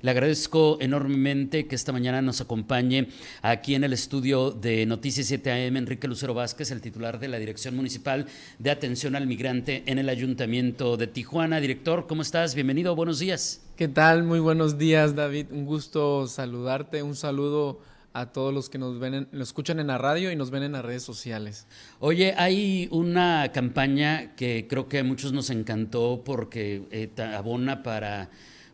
Le agradezco enormemente que esta mañana nos acompañe aquí en el estudio de Noticias 7 AM Enrique Lucero Vázquez, el titular de la Dirección Municipal de Atención al Migrante en el Ayuntamiento de Tijuana. Director, ¿cómo estás? Bienvenido, buenos días. ¿Qué tal? Muy buenos días, David. Un gusto saludarte. Un saludo a todos los que nos ven, lo escuchan en la radio y nos ven en las redes sociales. Oye, hay una campaña que creo que a muchos nos encantó porque eh, abona para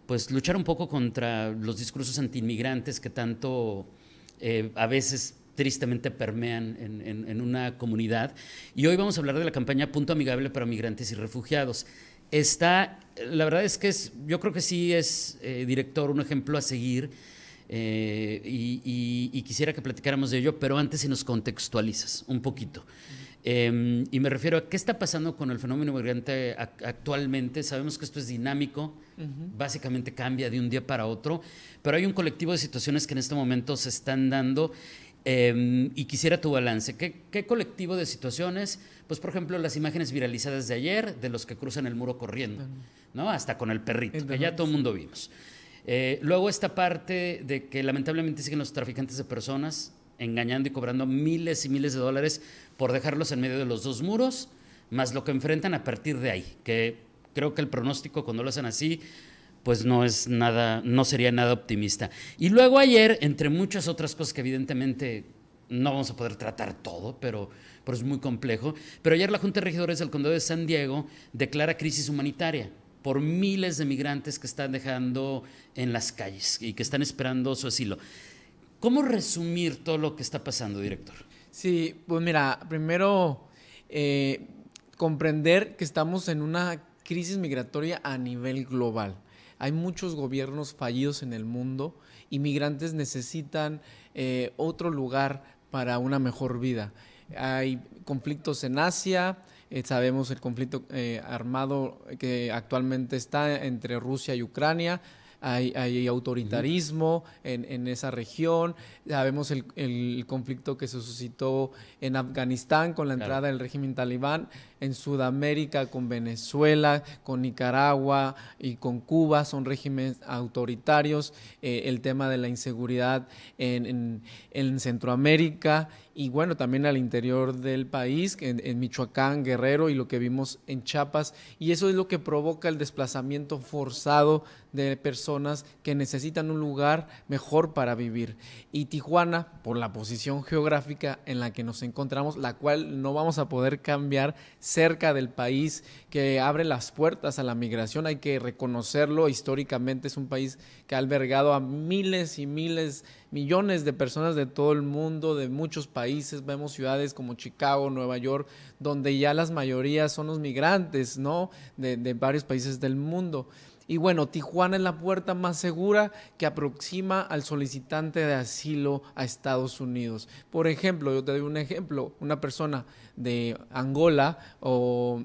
pues luchar un poco contra los discursos antiinmigrantes que tanto eh, a veces tristemente permean en, una comunidad. Y hoy vamos a hablar de la campaña Punto Amigable para Migrantes y Refugiados. Está, la verdad es que es, yo creo que sí es, eh, director, un ejemplo a seguir. Eh, y, quisiera que platicáramos de ello, pero antes si nos contextualizas un poquito. Em, y me refiero a qué está pasando con el fenómeno migrante actualmente. Sabemos que esto es dinámico, básicamente cambia de un día para otro, pero hay un colectivo de situaciones que en este momento se están dando em, y quisiera tu balance. ¿Qué, colectivo de situaciones? Pues, por ejemplo, las imágenes viralizadas de ayer de los que cruzan el muro corriendo, ¿no? Hasta con el perrito, que ya todo el mundo vimos. Eh, luego esta parte de que lamentablemente siguen los traficantes de personas engañando y cobrando miles y miles de dólares por dejarlos en medio de los dos muros, más lo que enfrentan a partir de ahí, que creo que el pronóstico cuando lo hacen así, pues no es nada, no sería nada optimista. Y luego ayer, entre muchas otras cosas que evidentemente no vamos a poder tratar todo, pero, pero es muy complejo, pero ayer la Junta de Regidores del Condado de San Diego declara crisis humanitaria por miles de migrantes que están dejando en las calles y que están esperando su asilo. ¿Cómo resumir todo lo que está pasando, director? Sí, pues mira, primero eh, comprender que estamos en una crisis migratoria a nivel global. Hay muchos gobiernos fallidos en el mundo y migrantes necesitan eh, otro lugar para una mejor vida. Hay conflictos en Asia, eh, sabemos el conflicto armado que actualmente está entre Rusia y Ucrania hay, autoritarismo en, esa región, sabemos el, conflicto que se suscitó en Afganistán con la entrada del régimen talibán, en Sudamérica con Venezuela, con Nicaragua y con Cuba, son regímenes autoritarios, eh, el tema de la inseguridad en, Centroamérica y bueno, también al interior del país, en, en, Michoacán, Guerrero y lo que vimos en Chiapas. Y eso es lo que provoca el desplazamiento forzado de personas que necesitan un lugar mejor para vivir. Y Tijuana, por la posición geográfica en la que nos encontramos, la cual no vamos a poder cambiar, cerca del país que abre las puertas a la migración, hay que reconocerlo, históricamente es un país que ha albergado a miles y miles, millones de personas de todo el mundo, de muchos países, vemos ciudades como Chicago, Nueva York, donde ya las mayorías son los migrantes, ¿no? De, de varios países del mundo. Y bueno, Tijuana es la puerta más segura que aproxima al solicitante de asilo a Estados Unidos. Por ejemplo, yo te doy un ejemplo, una persona de Angola o,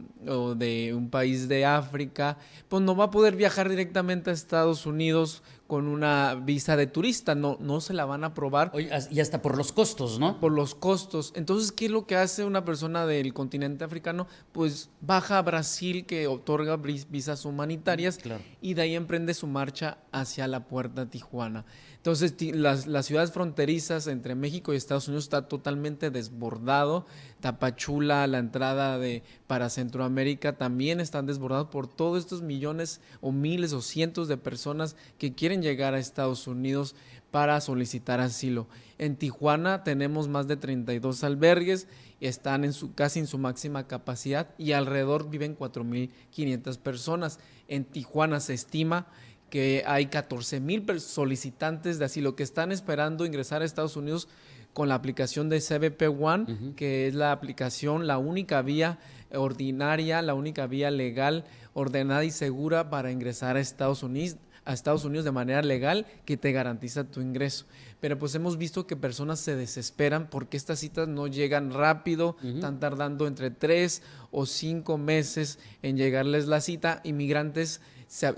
de un país de África, pues no va a poder viajar directamente a Estados Unidos con una visa de turista, no, no se la van a aprobar. y hasta por los costos, ¿no? Por los costos. Entonces, ¿qué es lo que hace una persona del continente africano? Pues baja a Brasil, que otorga visas humanitarias, y de ahí emprende su marcha hacia la puerta Tijuana. Entonces, las, las, ciudades fronterizas entre México y Estados Unidos está totalmente desbordado. Tapachula, la entrada de para Centroamérica también están desbordados por todos estos millones o miles o cientos de personas que quieren llegar a Estados Unidos para solicitar asilo. En Tijuana tenemos más de 32 albergues y están en su, casi en su máxima capacidad y alrededor viven 4.500 personas. En Tijuana se estima que hay 14 mil solicitantes de asilo que están esperando ingresar a Estados Unidos con la aplicación de CBP One, que es la aplicación, la única vía ordinaria, la única vía legal, ordenada y segura para ingresar a Estados Unidos a Estados Unidos de manera legal que te garantiza tu ingreso. Pero pues hemos visto que personas se desesperan porque estas citas no llegan rápido, están tardando entre tres o cinco meses en llegarles la cita. Inmigrantes se,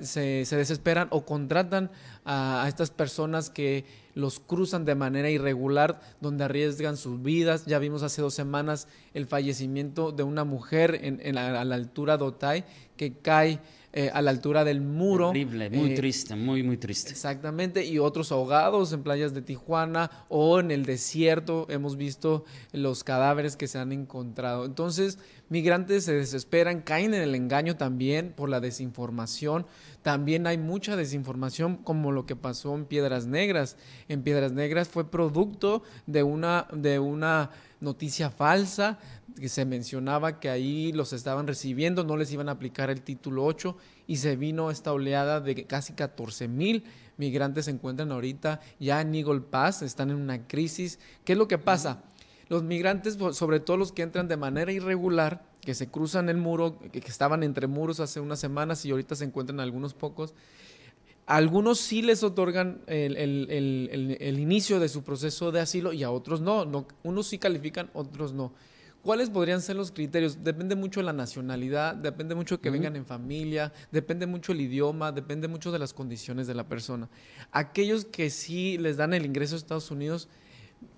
desesperan o contratan a, estas personas que los cruzan de manera irregular, donde arriesgan sus vidas. Ya vimos hace dos semanas el fallecimiento de una mujer en, a la altura de Otay que cae eh, a la altura del muro. Horrible, muy eh, triste, muy, muy triste. Exactamente, y otros ahogados en playas de Tijuana o en el desierto. Hemos visto los cadáveres que se han encontrado. Entonces, migrantes se desesperan, caen en el engaño también por la desinformación. También hay mucha desinformación como lo que pasó en Piedras Negras. En Piedras Negras fue producto de una, de una noticia falsa se mencionaba que ahí los estaban recibiendo, no les iban a aplicar el título 8 y se vino esta oleada de casi 14 mil migrantes se encuentran ahorita ya en Eagle Pass, están en una crisis. ¿Qué es lo que pasa? Los migrantes, sobre todo los que entran de manera irregular, que se cruzan el muro, que estaban entre muros hace unas semanas y ahorita se encuentran algunos pocos, algunos sí les otorgan el, inicio de su proceso de asilo y a otros no. no. Unos sí califican, otros no. ¿Cuáles podrían ser los criterios? Depende mucho de la nacionalidad, depende mucho de que vengan en familia, depende mucho el idioma, depende mucho de las condiciones de la persona. Aquellos que sí les dan el ingreso a Estados Unidos,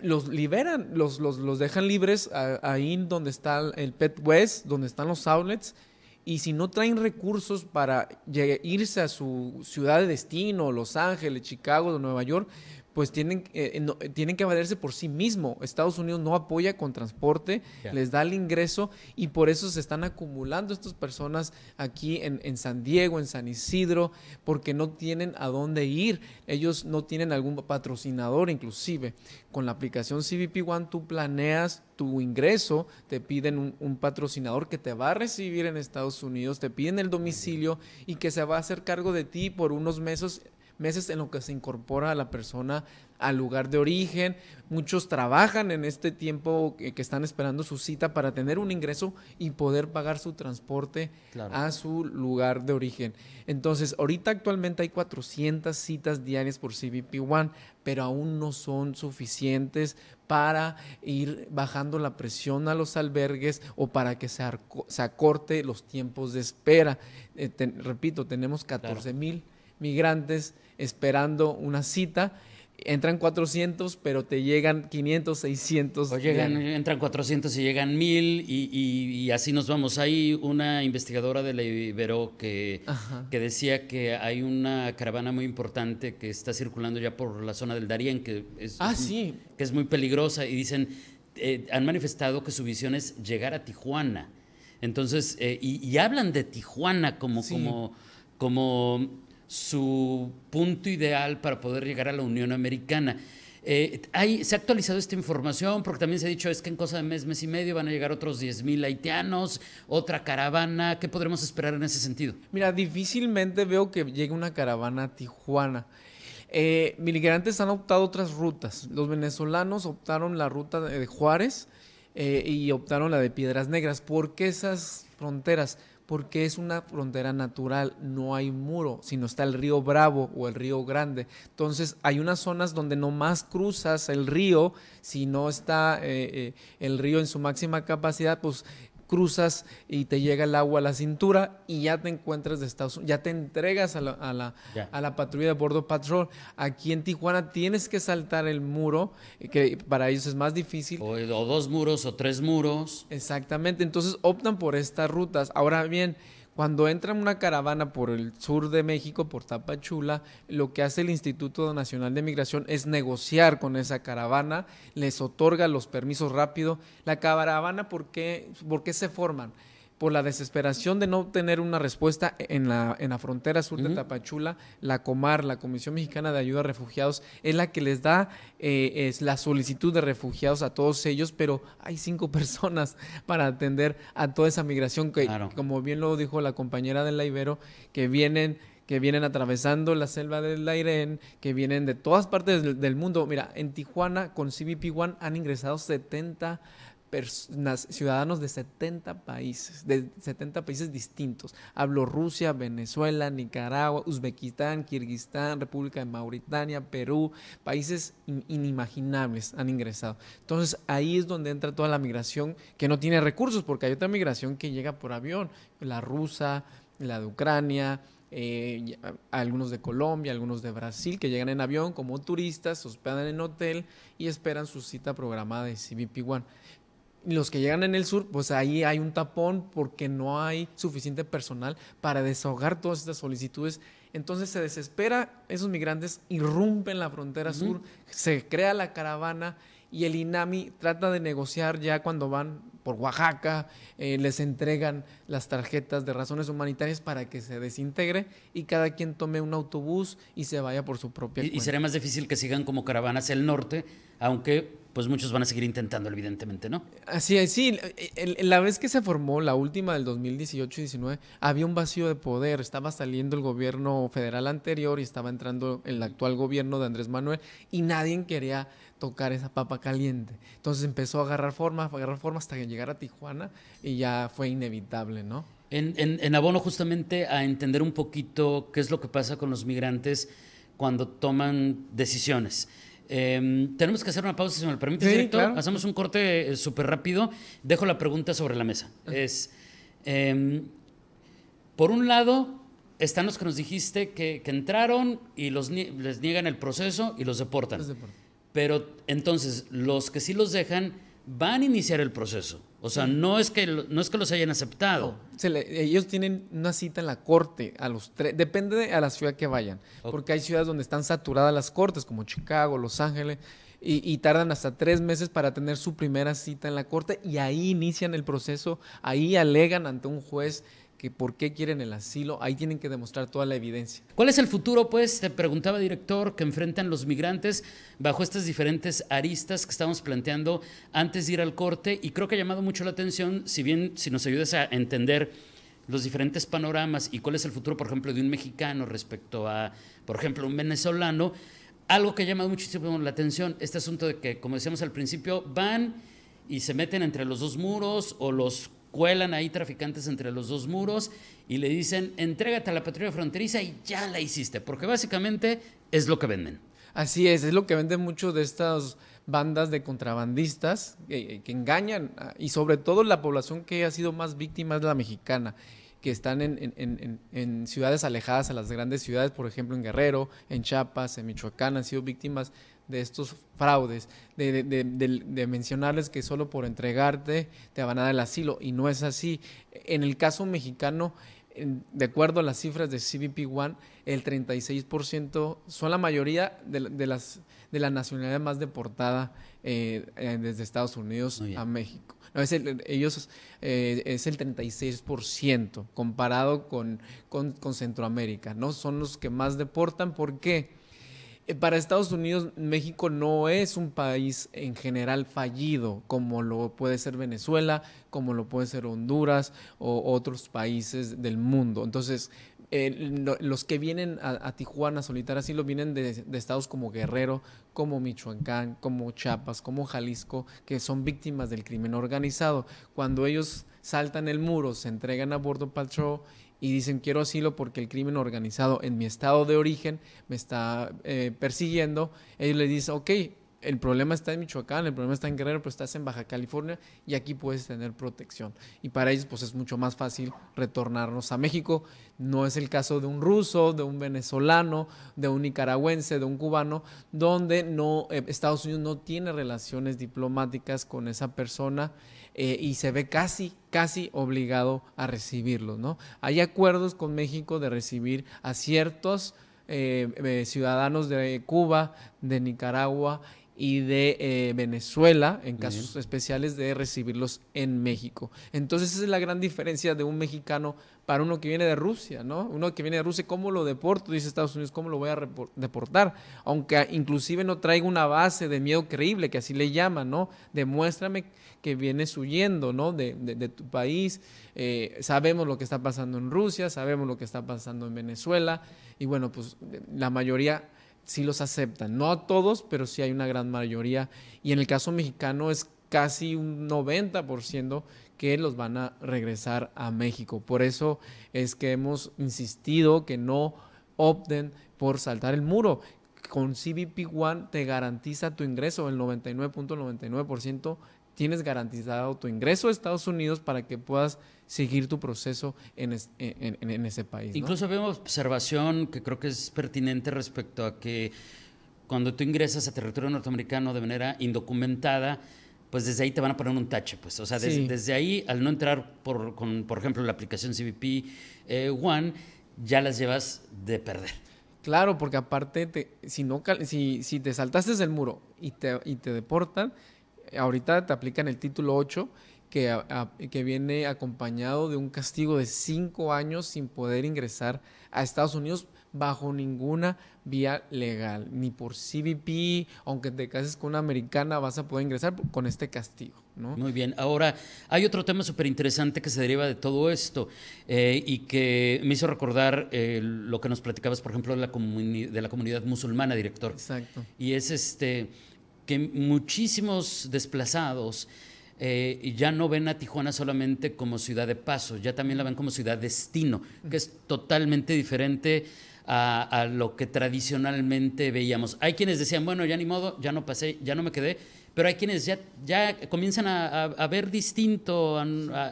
los liberan, los, los, los dejan libres ahí donde está el Pet West, donde están los outlets, y si no traen recursos para irse a su ciudad de destino, Los Ángeles, Chicago, Nueva York, pues tienen, eh, tienen que valerse por sí mismo. Estados Unidos no apoya con transporte, les da el ingreso y por eso se están acumulando estas personas aquí en, en, San Diego, en San Isidro, porque no tienen a dónde ir. Ellos no tienen algún patrocinador inclusive. Con la aplicación CBP One tú planeas tu ingreso, te piden un, un patrocinador que te va a recibir en Estados Unidos, te piden el domicilio y que se va a hacer cargo de ti por unos meses meses en lo que se incorpora a la persona al lugar de origen. Muchos trabajan en este tiempo que, están esperando su cita para tener un ingreso y poder pagar su transporte a su lugar de origen. Entonces, ahorita actualmente hay 400 citas diarias por CBP One, pero aún no son suficientes para ir bajando la presión a los albergues o para que se, acorte los tiempos de espera. Eh, repito, tenemos 14 mil migrantes esperando una cita. Entran 400, pero te llegan 500, 600. O llegan, entran 400 y llegan 1000 y, así nos vamos. Hay una investigadora de la Ibero que, que decía que hay una caravana muy importante que está circulando ya por la zona del Darién, que es, ah, sí. que es muy peligrosa y dicen, eh, han manifestado que su visión es llegar a Tijuana. Entonces, eh, y, hablan de Tijuana como, como, como su punto ideal para poder llegar a la Unión Americana. Eh, se ha actualizado esta información porque también se ha dicho es que en cosa de mes, mes y medio van a llegar otros 10.000 haitianos, otra caravana. ¿Qué podremos esperar en ese sentido? Mira, difícilmente veo que llegue una caravana a Tijuana. Eh, migrantes han optado otras rutas. Los venezolanos optaron la ruta de Juárez eh, y optaron la de Piedras Negras. ¿Por qué esas fronteras? Porque es una frontera natural, no hay muro, sino está el río Bravo o el río Grande. Entonces hay unas zonas donde no más cruzas el río, si no está eh, eh, el río en su máxima capacidad, pues cruzas y te llega el agua a la cintura y ya te encuentras de Estados Unidos, ya te entregas a la, a la, a la patrulla de bordo patrol. Aquí en Tijuana tienes que saltar el muro, eh, que para ellos es más difícil. O, o dos muros o tres muros. Exactamente, entonces optan por estas rutas. Ahora bien, cuando entra una caravana por el sur de México, por Tapachula, lo que hace el Instituto Nacional de Migración es negociar con esa caravana, les otorga los permisos rápido. La caravana, ¿por qué, ¿por qué se forman? Por la desesperación de no tener una respuesta en la, en la frontera sur de Tapachula, la Comar, la Comisión Mexicana de Ayuda a Refugiados, es la que les da eh, es la solicitud de refugiados a todos ellos, pero hay cinco personas para atender a toda esa migración que, como bien lo dijo la compañera del la Ibero, que vienen que vienen atravesando la selva del Airén, que vienen de todas partes del, del mundo. Mira, en Tijuana con CBP One han ingresado 70 ciudadanos de 70 países, de 70 países distintos. Hablo Rusia, Venezuela, Nicaragua, Uzbekistán, Kirguistán, República de Mauritania, Perú, países inimaginables han ingresado. Entonces ahí es donde entra toda la migración que no tiene recursos, porque hay otra migración que llega por avión, la rusa, la de Ucrania, eh, algunos de Colombia, algunos de Brasil, que llegan en avión como turistas, se hospedan en hotel y esperan su cita programada de CBP One. Los que llegan en el sur, pues ahí hay un tapón porque no hay suficiente personal para desahogar todas estas solicitudes. Entonces se desespera, esos migrantes irrumpen la frontera sur, se crea la caravana y el INAMI trata de negociar ya cuando van por Oaxaca, eh, les entregan las tarjetas de razones humanitarias para que se desintegre y cada quien tome un autobús y se vaya por su propia y, y será más difícil que sigan como caravanas el norte, aunque pues muchos van a seguir intentando, evidentemente, ¿no? Así es, sí. La vez que se formó, la última del 2018-19, había un vacío de poder. Estaba saliendo el gobierno federal anterior y estaba entrando el actual gobierno de Andrés Manuel y nadie quería tocar esa papa caliente. Entonces empezó a agarrar forma, a agarrar forma hasta que llegara a Tijuana y ya fue inevitable, ¿no? En, en abono justamente a entender un poquito qué es lo que pasa con los migrantes cuando toman decisiones. Em, tenemos que hacer una pausa, si me lo permite, director. Hacemos un corte eh, súper rápido. Dejo la pregunta sobre la mesa. Es, em, por un lado, están los que nos dijiste que, entraron y los, les niegan el proceso y los deportan. Pero entonces, los que sí los dejan van a iniciar el proceso. O sea, no es que no es que los hayan aceptado. ellos tienen una cita en la corte a los tres, depende de a la ciudad que vayan, porque hay ciudades donde están saturadas las cortes, como Chicago, Los Ángeles, y, tardan hasta tres meses para tener su primera cita en la corte y ahí inician el proceso, ahí alegan ante un juez que por qué quieren el asilo, ahí tienen que demostrar toda la evidencia. ¿Cuál es el futuro, pues, te preguntaba director, que enfrentan los migrantes bajo estas diferentes aristas que estamos planteando antes de ir al corte? Y creo que ha llamado mucho la atención, si bien si nos ayudas a entender los diferentes panoramas y cuál es el futuro, por ejemplo, de un mexicano respecto a, por ejemplo, un venezolano, algo que ha llamado muchísimo la atención, este asunto de que, como decíamos al principio, van y se meten entre los dos muros o los cuelan ahí traficantes entre los dos muros y le dicen, entrégate a la patrulla fronteriza y ya la hiciste, porque básicamente es lo que venden. Así es, es lo que venden muchos de estas bandas de contrabandistas que, engañan y sobre todo la población que ha sido más víctima es la mexicana que están en, en, ciudades alejadas a las grandes ciudades, por ejemplo en Guerrero, en Chiapas, en Michoacán, han sido víctimas de estos fraudes, de, mencionarles que solo por entregarte te van a dar el asilo, y no es así. En el caso mexicano, de acuerdo a las cifras de CBP One, el 36% son la mayoría de, las de la nacionalidad más deportada eh, eh, desde Estados Unidos a México. Es ellos eh, es el 36% comparado con, con, con Centroamérica, ¿no? Son los que más deportan. ¿Por qué? Eh, para Estados Unidos, México no es un país en general fallido, como lo puede ser Venezuela, como lo puede ser Honduras o otros países del mundo. Entonces, los que vienen a, Tijuana a solicitar asilo vienen de, estados como Guerrero, como Michoacán, como Chiapas, como Jalisco, que son víctimas del crimen organizado. Cuando ellos saltan el muro, se entregan a Bordo Patrol y dicen quiero asilo porque el crimen organizado en mi estado de origen me está eh, persiguiendo, ellos le dicen, ok, el problema está en Michoacán, el problema está en Guerrero, pero estás en Baja California y aquí puedes tener protección. Y para ellos pues es mucho más fácil retornarnos a México. No es el caso de un ruso, de un venezolano, de un nicaragüense, de un cubano, donde no, eh, Estados Unidos no tiene relaciones diplomáticas con esa persona eh, y se ve casi, casi obligado a recibirlos, ¿no? Hay acuerdos con México de recibir a ciertos eh, ciudadanos de Cuba, de Nicaragua y de Venezuela, en casos especiales, de recibirlos en México. Entonces esa es la gran diferencia de un mexicano para uno que viene de Rusia, ¿no? Uno que viene de Rusia, ¿cómo lo deporto? Dice Estados Unidos, ¿cómo lo voy a deportar? Aunque inclusive no traiga una base de miedo creíble, que así le llaman, ¿no? Demuéstrame que vienes huyendo, ¿no? De, tu país. Eh, sabemos lo que está pasando en Rusia, sabemos lo que está pasando en Venezuela, y bueno, pues la mayoría sí los aceptan, no a todos, pero sí hay una gran mayoría. Y en el caso mexicano es casi un 90% que los van a regresar a México. Por eso es que hemos insistido que no opten por saltar el muro. Con CBP One te garantiza tu ingreso, el 99.99% tienes garantizado tu ingreso a Estados Unidos para que puedas seguir tu proceso en, ese país. Incluso vemos observación que creo que es pertinente respecto a que cuando tú ingresas a territorio norteamericano de manera indocumentada, pues desde ahí te van a poner un tache, pues. O sea, desde ahí, al no entrar por, con, por ejemplo, la aplicación CBP eh, One, ya las llevas de perder. Claro, porque aparte, si, no, si, si te saltaste el muro y te, y te deportan, ahorita te aplican el título 8 que, que, viene acompañado de un castigo de cinco años sin poder ingresar a Estados Unidos bajo ninguna vía legal, ni por CBP, aunque te cases con una americana vas a poder ingresar con este castigo. ¿no? Muy bien, ahora hay otro tema súper interesante que se deriva de todo esto eh, y que me hizo recordar eh, lo que nos platicabas, por ejemplo, de la, de la comunidad musulmana, director. Exacto. Y es este que muchísimos desplazados eh, ya no ven a Tijuana solamente como ciudad de paso, ya también la ven como ciudad destino, que es totalmente diferente a, lo que tradicionalmente veíamos. Hay quienes decían, bueno, ya ni modo, ya no pasé, ya no me quedé, pero hay quienes ya, ya comienzan a, ver distinto,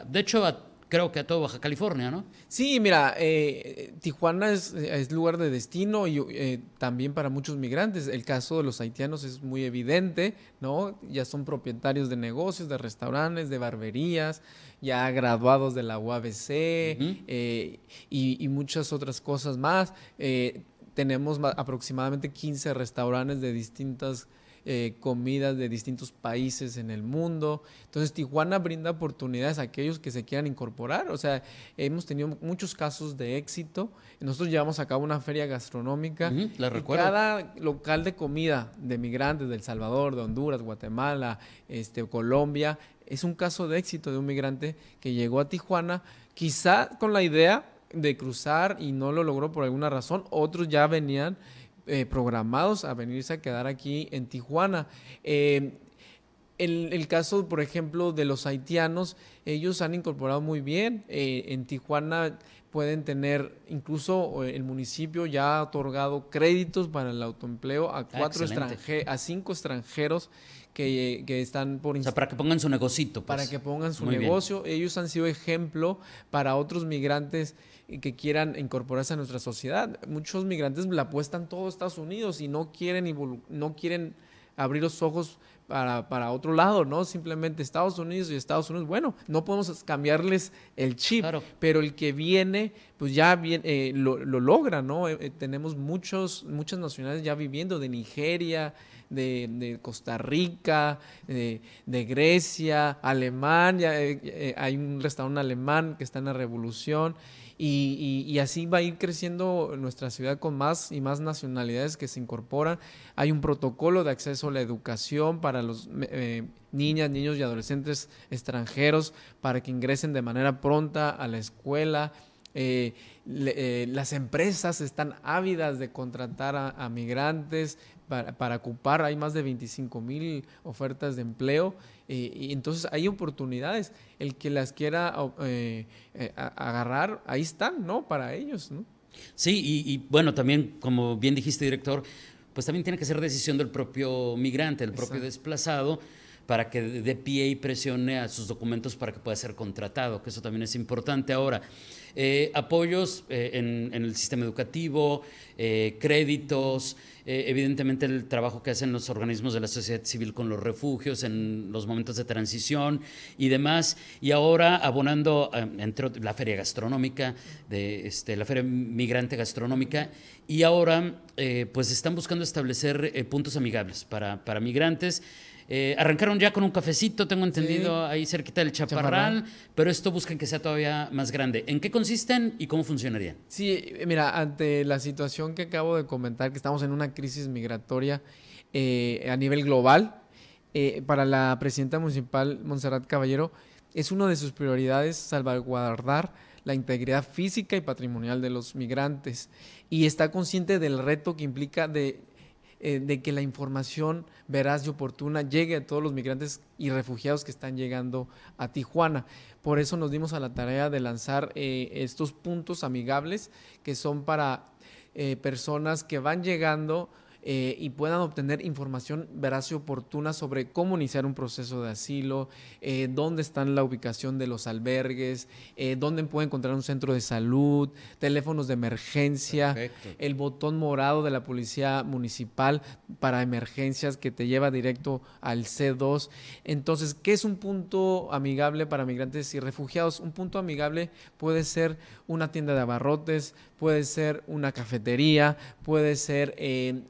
de hecho, a creo que a todo Baja California, ¿no? Sí, mira, eh, Tijuana es, lugar de destino y eh, también para muchos migrantes. El caso de los haitianos es muy evidente, ¿no? Ya son propietarios de negocios, de restaurantes, de barberías, ya graduados de la UABC eh, y, y, muchas otras cosas más. tenemos aproximadamente 15 restaurantes de distintas eh, comidas de distintos países en el mundo. Entonces Tijuana brinda oportunidades a aquellos que se quieran incorporar. O sea, hemos tenido muchos casos de éxito. Nosotros llevamos a cabo una feria gastronómica. cada local de comida de migrantes de El Salvador, de Honduras, Guatemala, este, Colombia, es un caso de éxito de un migrante que llegó a Tijuana, quizá con la idea de cruzar y no lo logró por alguna razón. Otros ya venían eh, programados a venirse a quedar aquí en Tijuana. Eh, el, caso, por ejemplo, de los haitianos, ellos han incorporado muy bien. Eh, en Tijuana pueden tener, incluso el municipio ya ha otorgado créditos para el autoempleo a ah, cuatro extranjeros, a cinco extranjeros que, están por... O sea, para que pongan su negocito. Para pues. que pongan su negocio. Ellos han sido ejemplo para otros migrantes que quieran incorporarse a nuestra sociedad. Muchos migrantes la apuestan todo Estados Unidos y no quieren, no quieren abrir los ojos para, para, otro lado, ¿no? Simplemente Estados Unidos y Estados Unidos, bueno, no podemos cambiarles el chip, pero el que viene, pues ya viene, eh, lo, logra, ¿no? Eh, eh, tenemos muchos, muchas nacionalidades ya viviendo de Nigeria, de, Costa Rica, de, Grecia, Alemania, hay un restaurante alemán que está en la revolución. Y, así va a ir creciendo nuestra ciudad con más y más nacionalidades que se incorporan. Hay un protocolo de acceso a la educación para los eh, niñas, niños y adolescentes extranjeros para que ingresen de manera pronta a la escuela. Eh, eh, las empresas están ávidas de contratar a, migrantes para, para, ocupar, hay más de 25 mil ofertas de empleo y entonces hay oportunidades. El que las quiera eh, eh, agarrar, ahí están, ¿no? Para ellos, ¿no? Sí, y, bueno, también, como bien dijiste, director, pues también tiene que ser decisión del propio migrante, del propio desplazado, para que dé pie y presione a sus documentos para que pueda ser contratado, que eso también es importante. Ahora, eh, apoyos en, en, el sistema educativo, créditos, eh, evidentemente el trabajo que hacen los organismos de la sociedad civil con los refugios en los momentos de transición y demás, y ahora abonando, eh, entre la feria gastronómica, de este, la feria migrante gastronómica, y ahora eh, pues están buscando establecer puntos amigables para, para migrantes. Eh, arrancaron ya con un cafecito, tengo entendido, ahí cerquita del Chaparral, pero esto buscan que sea todavía más grande. ¿En qué consisten y cómo funcionarían? Sí, mira, ante la situación que acabo de comentar, que estamos en una crisis migratoria eh, a nivel global, eh, para la presidenta municipal Montserrat Caballero, es una de sus prioridades salvaguardar la integridad física y patrimonial de los migrantes y está consciente del reto que implica de eh, de que la información veraz y oportuna llegue a todos los migrantes y refugiados que están llegando a Tijuana. Por eso nos dimos a la tarea de lanzar eh, estos puntos amigables que son para eh, personas que van llegando eh, y puedan obtener información veraz y oportuna sobre cómo iniciar un proceso de asilo, eh, dónde está la ubicación de los albergues, eh, dónde pueden encontrar un centro de salud, teléfonos de emergencia, el botón morado de la policía municipal para emergencias que te lleva directo al C2. Entonces, ¿qué es un punto amigable para migrantes y refugiados? Un punto amigable puede ser una tienda de abarrotes, puede ser una cafetería, puede ser eh,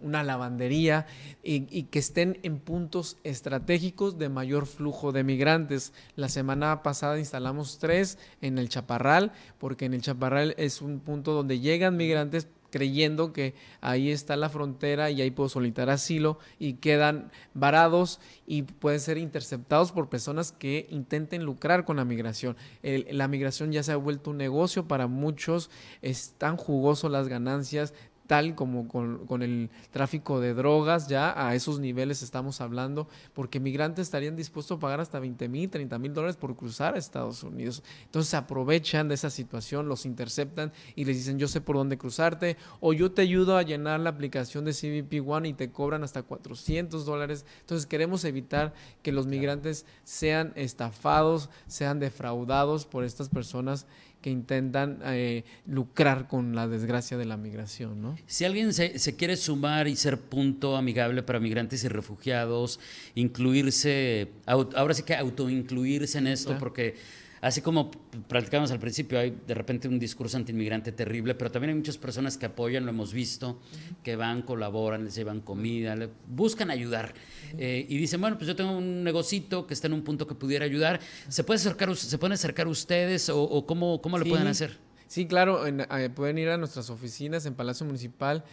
una lavandería y, que estén en puntos estratégicos de mayor flujo de migrantes. La semana pasada instalamos tres en el Chaparral, porque en el Chaparral es un punto donde llegan migrantes creyendo que ahí está la frontera y ahí puedo solicitar asilo y quedan varados y pueden ser interceptados por personas que intenten lucrar con la migración. la migración ya se ha vuelto un negocio para muchos, es tan jugoso las ganancias, tal como con, el tráfico de drogas, ya a esos niveles estamos hablando, porque migrantes estarían dispuestos a pagar hasta 20 mil, 30 mil dólares por cruzar a Estados Unidos. Entonces se aprovechan de esa situación, los interceptan y les dicen yo sé por dónde cruzarte, o yo te ayudo a llenar la aplicación de CBP One y te cobran hasta 400 dólares. Entonces queremos evitar que los migrantes sean estafados, sean defraudados por estas personas que intentan eh, lucrar con la desgracia de la migración. ¿no? Si alguien se, se, quiere sumar y ser punto amigable para migrantes y refugiados, incluirse, ahora sí que autoincluirse en esto, porque Así como practicamos al principio, hay de repente un discurso antiinmigrante terrible, pero también hay muchas personas que apoyan, lo hemos visto, que van, colaboran, les llevan comida, buscan ayudar. Eh, y dicen, bueno, pues yo tengo un negocito que está en un punto que pudiera ayudar. ¿Se, puede acercar, se pueden acercar ustedes o, cómo, cómo lo pueden hacer? Sí, claro, eh, pueden ir a nuestras oficinas en Palacio Municipal.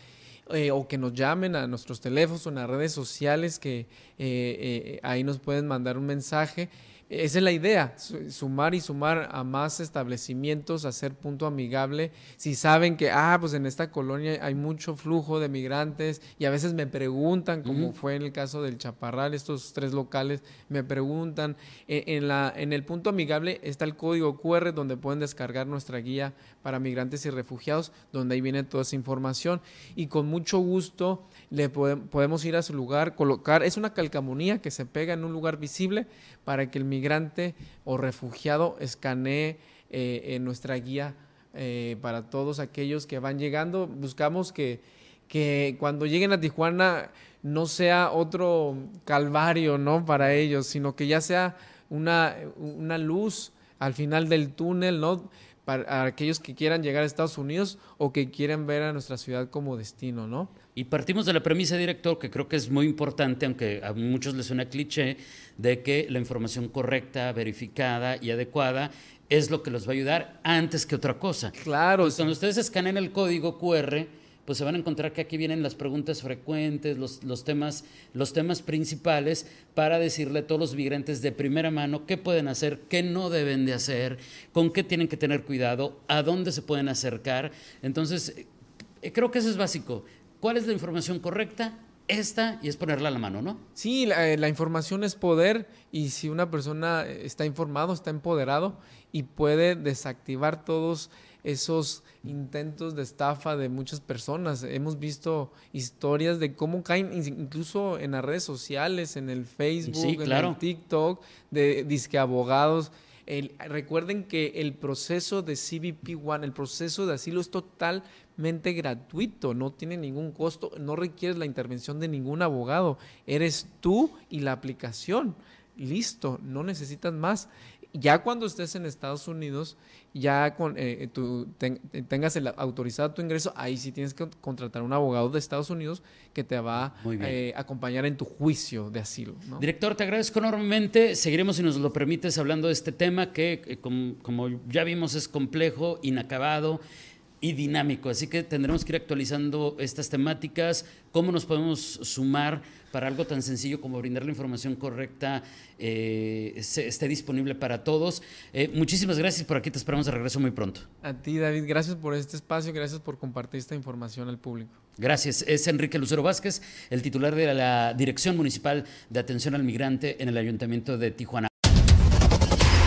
Eh, o que nos llamen a nuestros teléfonos o en las redes sociales que ahí nos pueden mandar un mensaje esa es la idea, sumar y sumar a más establecimientos, hacer punto amigable. Si saben que, ah, pues en esta colonia hay mucho flujo de migrantes y a veces me preguntan, como fue en el caso del Chaparral, estos tres locales, me preguntan. E, en, la, en el punto amigable está el código QR donde pueden descargar nuestra guía para migrantes y refugiados, donde ahí viene toda esa información. Y con mucho gusto le podemos ir a su lugar, colocar, es una calcamonía que se pega en un lugar visible para que el migrante o refugiado escanee eh, en nuestra guía eh, para todos aquellos que van llegando. Buscamos que, que cuando lleguen a Tijuana no sea otro calvario, ¿no? Para ellos, sino que ya sea una, una luz al final del túnel, ¿no? Para aquellos que quieran llegar a Estados Unidos o que quieran ver a nuestra ciudad como destino, ¿no? Y partimos de la premisa, director, que creo que es muy importante, aunque a muchos les suena cliché, de que la información correcta, verificada y adecuada es lo que los va a ayudar antes que otra cosa. Claro. Cuando ustedes escanean el código QR, pues se van a encontrar que aquí vienen las preguntas frecuentes, los, los, temas, los temas principales para decirle a todos los migrantes de primera mano qué pueden hacer, qué no deben de hacer, con qué tienen que tener cuidado, a dónde se pueden acercar. Entonces, eh, creo que eso es básico. ¿Cuál es la información correcta? Esta y es ponerla a la mano, ¿no? Sí, la, eh, la información es poder y si una persona está informado, está empoderado y puede desactivar todos esos intentos de estafa de muchas personas. Hemos visto historias de cómo caen incluso en las redes sociales, en el Facebook, en el TikTok, de disque abogados. recuerden que el proceso de CBP One, el proceso de asilo es totalmente gratuito, no tiene ningún costo, no requieres la intervención de ningún abogado, eres tú y la aplicación. Listo, no necesitas más ya cuando estés en Estados Unidos, ya con, eh, tú tengas el, autorizado tu ingreso, ahí sí tienes que contratar un abogado de Estados Unidos que te va a eh, acompañar en tu juicio de asilo. Director, te agradezco enormemente. Seguiremos, si nos lo permites, hablando de este tema que, eh, como ya vimos, es complejo, inacabado y dinámico. Así que tendremos que ir actualizando estas temáticas, cómo nos podemos sumar para algo tan sencillo como brindar la información correcta, eh, esté disponible para todos. Eh, muchísimas gracias, por aquí te esperamos de regreso muy pronto. A ti, David, gracias por este espacio, gracias por compartir esta información al público. Gracias. Es Enrique Lucero Vázquez, el titular de la Dirección Municipal de Atención al Migrante en el Ayuntamiento de Tijuana.